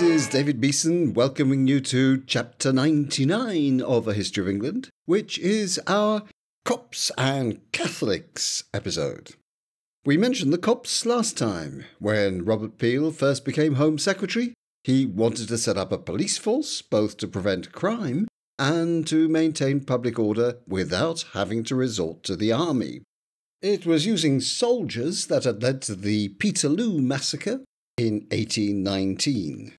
This is David Beeson welcoming you to chapter 99 of A History of England, which is our Cops and Catholics episode. We mentioned the cops last time. When Robert Peel first became Home Secretary, he wanted to set up a police force both to prevent crime and to maintain public order without having to resort to the army. It was using soldiers that had led to the Peterloo massacre in 1819.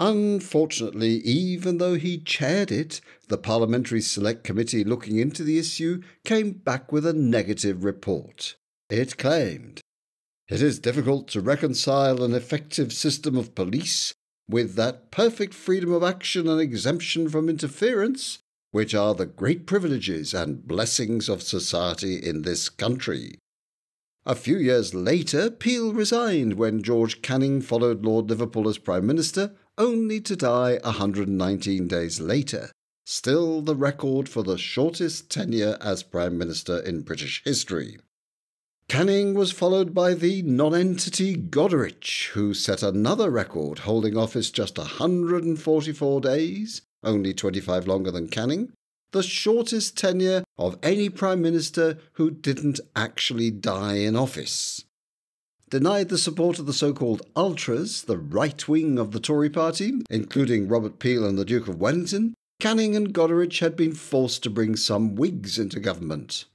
Unfortunately, even though he chaired it, the Parliamentary Select Committee looking into the issue came back with a negative report. It claimed it is difficult to reconcile an effective system of police with that perfect freedom of action and exemption from interference which are the great privileges and blessings of society in this country. A few years later, Peel resigned when George Canning followed Lord Liverpool as Prime Minister, only to die 119 days later, still the record for the shortest tenure as Prime Minister in British history. Canning was followed by the nonentity Goderich, who set another record, holding office just 144 days, only 25 longer than Canning, the shortest tenure of any Prime Minister who didn't actually die in office. Denied the support of the so called Ultras, the right wing of the Tory party, including Robert Peel and the Duke of Wellington, Canning and Goderich had been forced to bring some Whigs into government.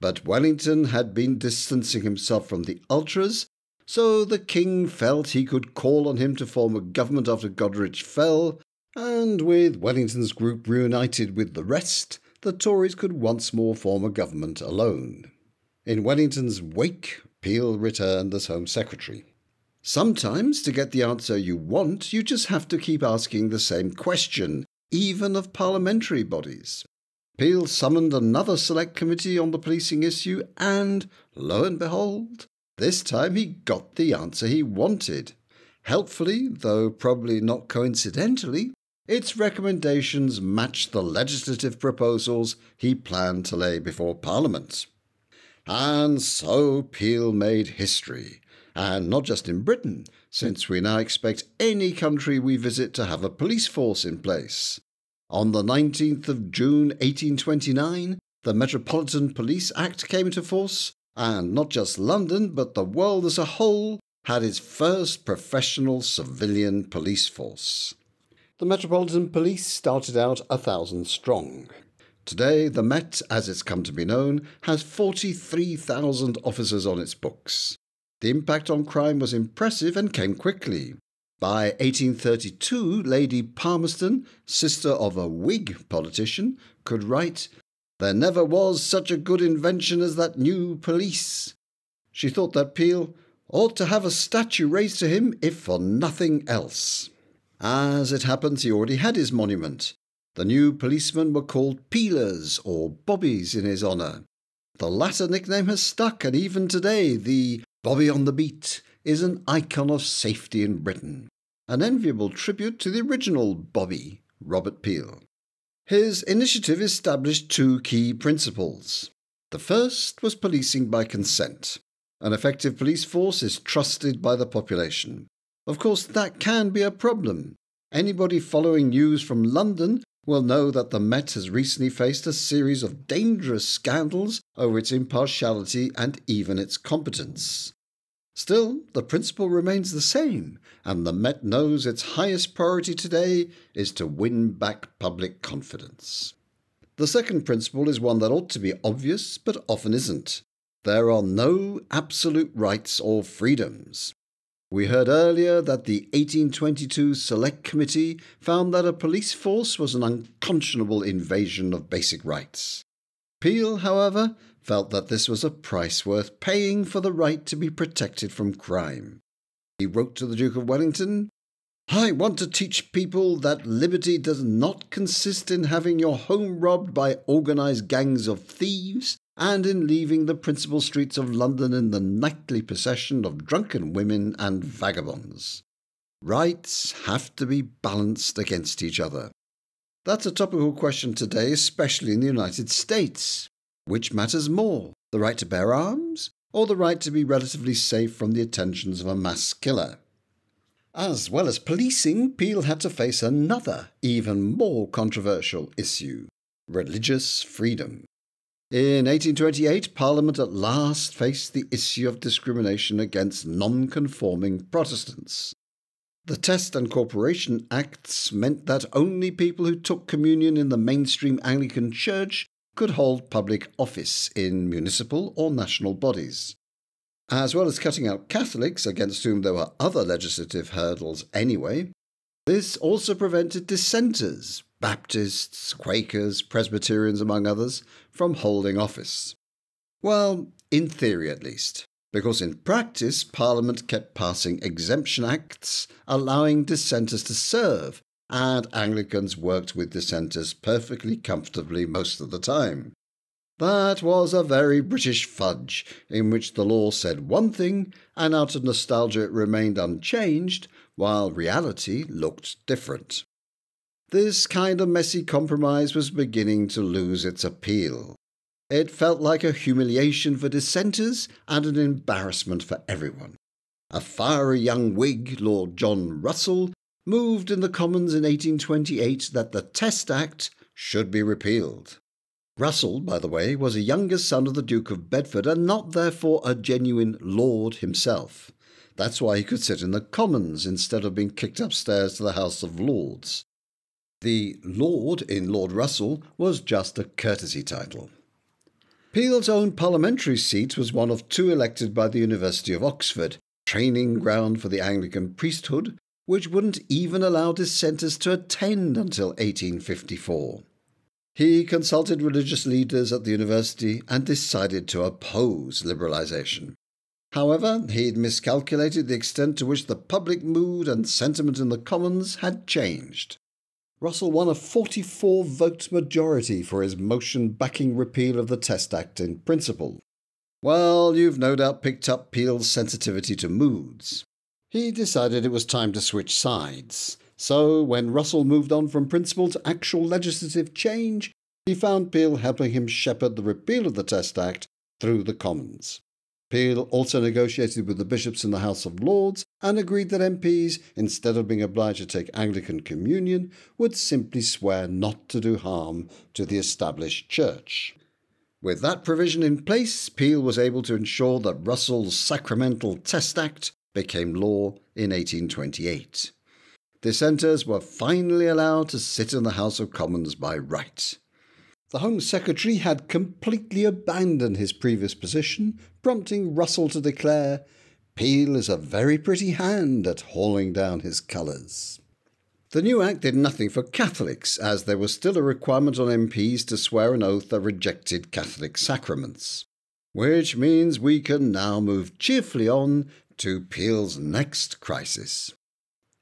But Wellington had been distancing himself from the Ultras, so the King felt he could call on him to form a government after Goderich fell, and with Wellington's group reunited with the rest, the Tories could once more form a government alone. In Wellington's wake, Peel returned as Home Secretary. Sometimes, to get the answer you want, you just have to keep asking the same question, even of parliamentary bodies. Peel summoned another select committee on the policing issue, and lo and behold, this time he got the answer he wanted. Helpfully, though probably not coincidentally, its recommendations matched the legislative proposals he planned to lay before Parliament. And so Peel made history, and not just in Britain, since we now expect any country we visit to have a police force in place. On the 19th of June 1829, the Metropolitan Police Act came into force, and not just London, but the world as a whole had its first professional civilian police force. The Metropolitan Police started out a thousand strong. Today, the Met, as it's come to be known, has 43,000 officers on its books. The impact on crime was impressive and came quickly. By 1832, Lady Palmerston, sister of a Whig politician, could write, There never was such a good invention as that new police. She thought that Peel ought to have a statue raised to him, if for nothing else. As it happens, he already had his monument. The new policemen were called Peelers or Bobbies in his honour. The latter nickname has stuck, and even today, the Bobby on the Beat is an icon of safety in Britain, an enviable tribute to the original Bobby, Robert Peel. His initiative established two key principles. The first was policing by consent. An effective police force is trusted by the population. Of course, that can be a problem. Anybody following news from London will know that the Met has recently faced a series of dangerous scandals over its impartiality and even its competence. Still, the principle remains the same, and the Met knows its highest priority today is to win back public confidence. The second principle is one that ought to be obvious, but often isn't. There are no absolute rights or freedoms. We heard earlier that the 1822 Select Committee found that a police force was an unconscionable invasion of basic rights. Peel, however, felt that this was a price worth paying for the right to be protected from crime. He wrote to the Duke of Wellington I want to teach people that liberty does not consist in having your home robbed by organized gangs of thieves and in leaving the principal streets of London in the nightly procession of drunken women and vagabonds. Rights have to be balanced against each other. That's a topical question today, especially in the United States. Which matters more, the right to bear arms or the right to be relatively safe from the attentions of a mass killer? As well as policing, Peel had to face another, even more controversial issue religious freedom. In 1828, Parliament at last faced the issue of discrimination against non-conforming Protestants. The Test and Corporation Acts meant that only people who took communion in the mainstream Anglican Church could hold public office in municipal or national bodies. As well as cutting out Catholics, against whom there were other legislative hurdles anyway, this also prevented dissenters, Baptists, Quakers, Presbyterians, among others, from holding office. Well, in theory at least because in practice, Parliament kept passing exemption acts allowing dissenters to serve, and Anglicans worked with dissenters perfectly comfortably most of the time. That was a very British fudge, in which the law said one thing, and out of nostalgia it remained unchanged, while reality looked different. This kind of messy compromise was beginning to lose its appeal. It felt like a humiliation for dissenters and an embarrassment for everyone. A fiery young Whig, Lord John Russell, moved in the Commons in 1828 that the Test Act should be repealed. Russell, by the way, was a younger son of the Duke of Bedford and not therefore a genuine lord himself. That's why he could sit in the Commons instead of being kicked upstairs to the House of Lords. The Lord in Lord Russell was just a courtesy title. Peel's own parliamentary seat was one of two elected by the University of Oxford, training ground for the Anglican priesthood, which wouldn't even allow dissenters to attend until 1854. He consulted religious leaders at the university and decided to oppose liberalisation. However, he'd miscalculated the extent to which the public mood and sentiment in the Commons had changed. Russell won a 44 vote majority for his motion backing repeal of the Test Act in principle. Well, you've no doubt picked up Peel's sensitivity to moods. He decided it was time to switch sides. So, when Russell moved on from principle to actual legislative change, he found Peel helping him shepherd the repeal of the Test Act through the Commons. Peel also negotiated with the bishops in the House of Lords and agreed that MPs, instead of being obliged to take Anglican communion, would simply swear not to do harm to the established church. With that provision in place, Peel was able to ensure that Russell's Sacramental Test Act became law in 1828. Dissenters were finally allowed to sit in the House of Commons by right. The Home Secretary had completely abandoned his previous position, prompting Russell to declare, Peel is a very pretty hand at hauling down his colours. The new Act did nothing for Catholics, as there was still a requirement on MPs to swear an oath that rejected Catholic sacraments. Which means we can now move cheerfully on to Peel's next crisis.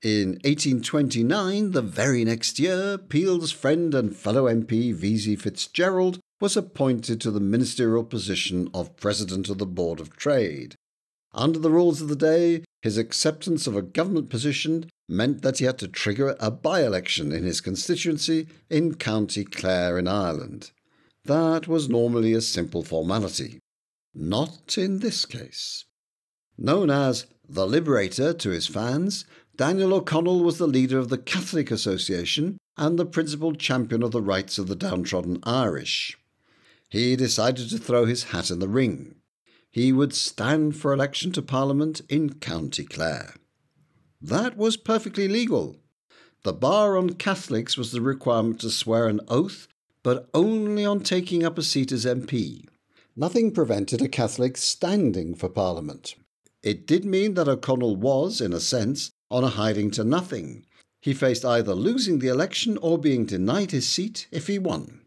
In 1829, the very next year, Peel's friend and fellow MP Vesey Fitzgerald was appointed to the ministerial position of President of the Board of Trade. Under the rules of the day, his acceptance of a government position meant that he had to trigger a by election in his constituency in County Clare in Ireland. That was normally a simple formality. Not in this case. Known as the Liberator to his fans, Daniel O'Connell was the leader of the Catholic Association and the principal champion of the rights of the downtrodden Irish. He decided to throw his hat in the ring. He would stand for election to Parliament in County Clare. That was perfectly legal. The bar on Catholics was the requirement to swear an oath, but only on taking up a seat as MP. Nothing prevented a Catholic standing for Parliament. It did mean that O'Connell was, in a sense, on a hiding to nothing. He faced either losing the election or being denied his seat if he won.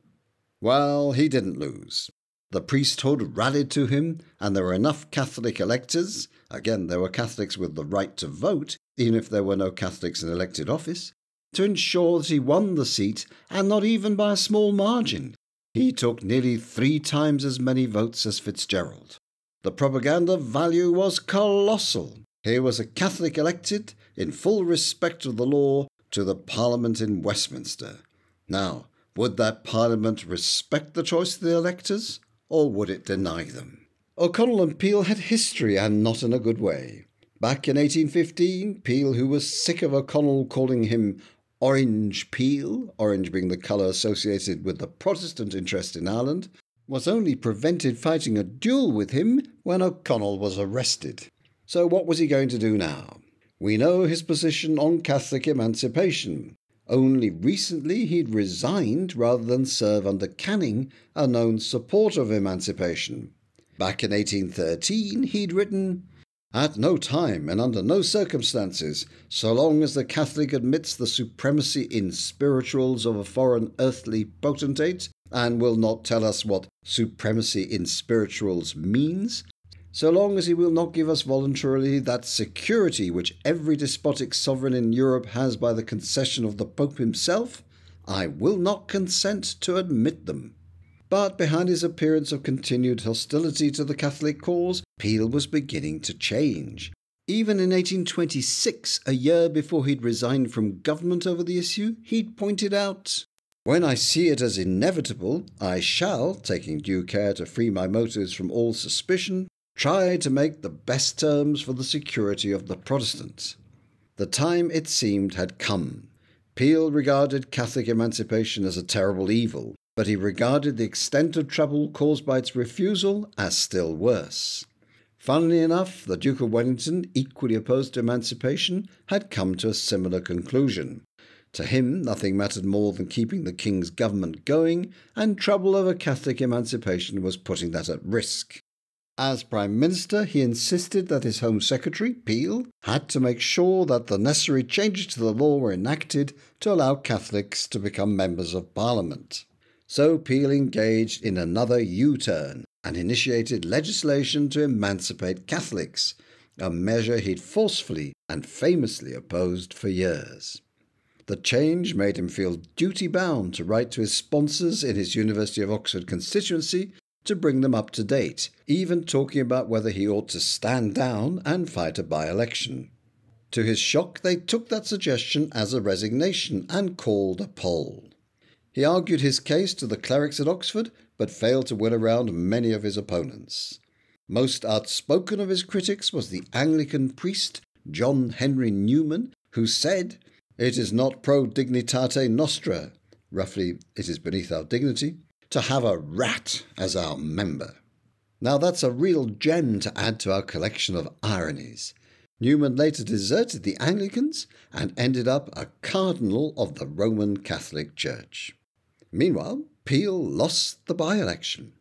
Well, he didn't lose. The priesthood rallied to him, and there were enough Catholic electors again, there were Catholics with the right to vote, even if there were no Catholics in elected office to ensure that he won the seat, and not even by a small margin. He took nearly three times as many votes as Fitzgerald. The propaganda value was colossal. Here was a Catholic elected, in full respect of the law, to the Parliament in Westminster. Now, would that Parliament respect the choice of the electors, or would it deny them? O'Connell and Peel had history, and not in a good way. Back in 1815, Peel, who was sick of O'Connell calling him Orange Peel, orange being the colour associated with the Protestant interest in Ireland, was only prevented fighting a duel with him when O'Connell was arrested. So, what was he going to do now? We know his position on Catholic emancipation. Only recently he'd resigned rather than serve under Canning, a known supporter of emancipation. Back in 1813, he'd written, At no time and under no circumstances, so long as the Catholic admits the supremacy in spirituals of a foreign earthly potentate, and will not tell us what supremacy in spirituals means, so long as he will not give us voluntarily that security which every despotic sovereign in Europe has by the concession of the Pope himself, I will not consent to admit them. But behind his appearance of continued hostility to the Catholic cause, Peel was beginning to change. Even in 1826, a year before he'd resigned from government over the issue, he'd pointed out when I see it as inevitable, I shall, taking due care to free my motives from all suspicion, try to make the best terms for the security of the Protestants. The time, it seemed, had come. Peel regarded Catholic emancipation as a terrible evil, but he regarded the extent of trouble caused by its refusal as still worse. Funnily enough, the Duke of Wellington, equally opposed to emancipation, had come to a similar conclusion. To him, nothing mattered more than keeping the king's government going, and trouble over Catholic emancipation was putting that at risk. As Prime Minister, he insisted that his Home Secretary, Peel, had to make sure that the necessary changes to the law were enacted to allow Catholics to become members of Parliament. So Peel engaged in another U turn and initiated legislation to emancipate Catholics, a measure he'd forcefully and famously opposed for years. The change made him feel duty bound to write to his sponsors in his University of Oxford constituency to bring them up to date, even talking about whether he ought to stand down and fight a by election. To his shock, they took that suggestion as a resignation and called a poll. He argued his case to the clerics at Oxford, but failed to win around many of his opponents. Most outspoken of his critics was the Anglican priest John Henry Newman, who said, It is not pro dignitate nostra, roughly, it is beneath our dignity, to have a rat as our member. Now that's a real gem to add to our collection of ironies. Newman later deserted the Anglicans and ended up a cardinal of the Roman Catholic Church. Meanwhile, Peel lost the by election.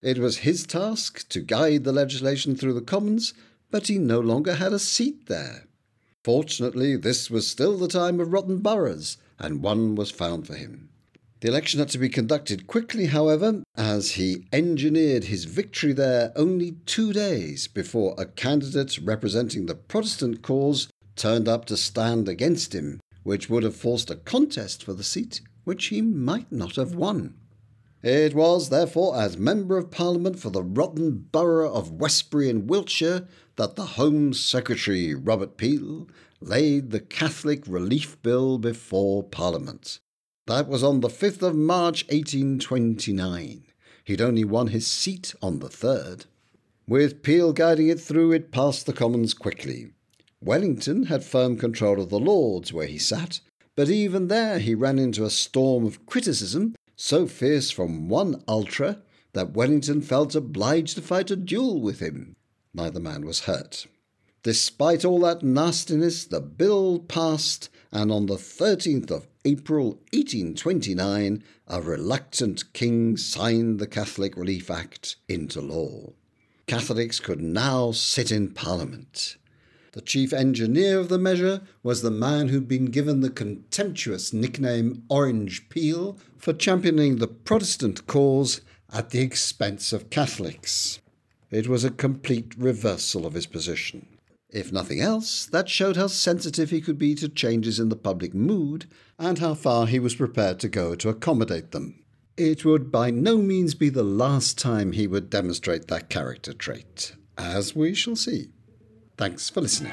It was his task to guide the legislation through the Commons, but he no longer had a seat there. Fortunately, this was still the time of rotten boroughs, and one was found for him. The election had to be conducted quickly, however, as he engineered his victory there only two days before a candidate representing the Protestant cause turned up to stand against him, which would have forced a contest for the seat which he might not have won. It was, therefore, as Member of Parliament for the rotten borough of Westbury in Wiltshire that the Home Secretary, Robert Peel, laid the Catholic Relief Bill before Parliament. That was on the 5th of March 1829. He'd only won his seat on the 3rd. With Peel guiding it through, it passed the Commons quickly. Wellington had firm control of the Lords, where he sat, but even there he ran into a storm of criticism so fierce from one ultra that Wellington felt obliged to fight a duel with him. Neither man was hurt. Despite all that nastiness, the bill passed, and on the 13th of April 1829, a reluctant king signed the Catholic Relief Act into law. Catholics could now sit in Parliament. The chief engineer of the measure was the man who'd been given the contemptuous nickname Orange Peel for championing the Protestant cause at the expense of Catholics. It was a complete reversal of his position. If nothing else, that showed how sensitive he could be to changes in the public mood and how far he was prepared to go to accommodate them. It would by no means be the last time he would demonstrate that character trait, as we shall see. Thanks for listening.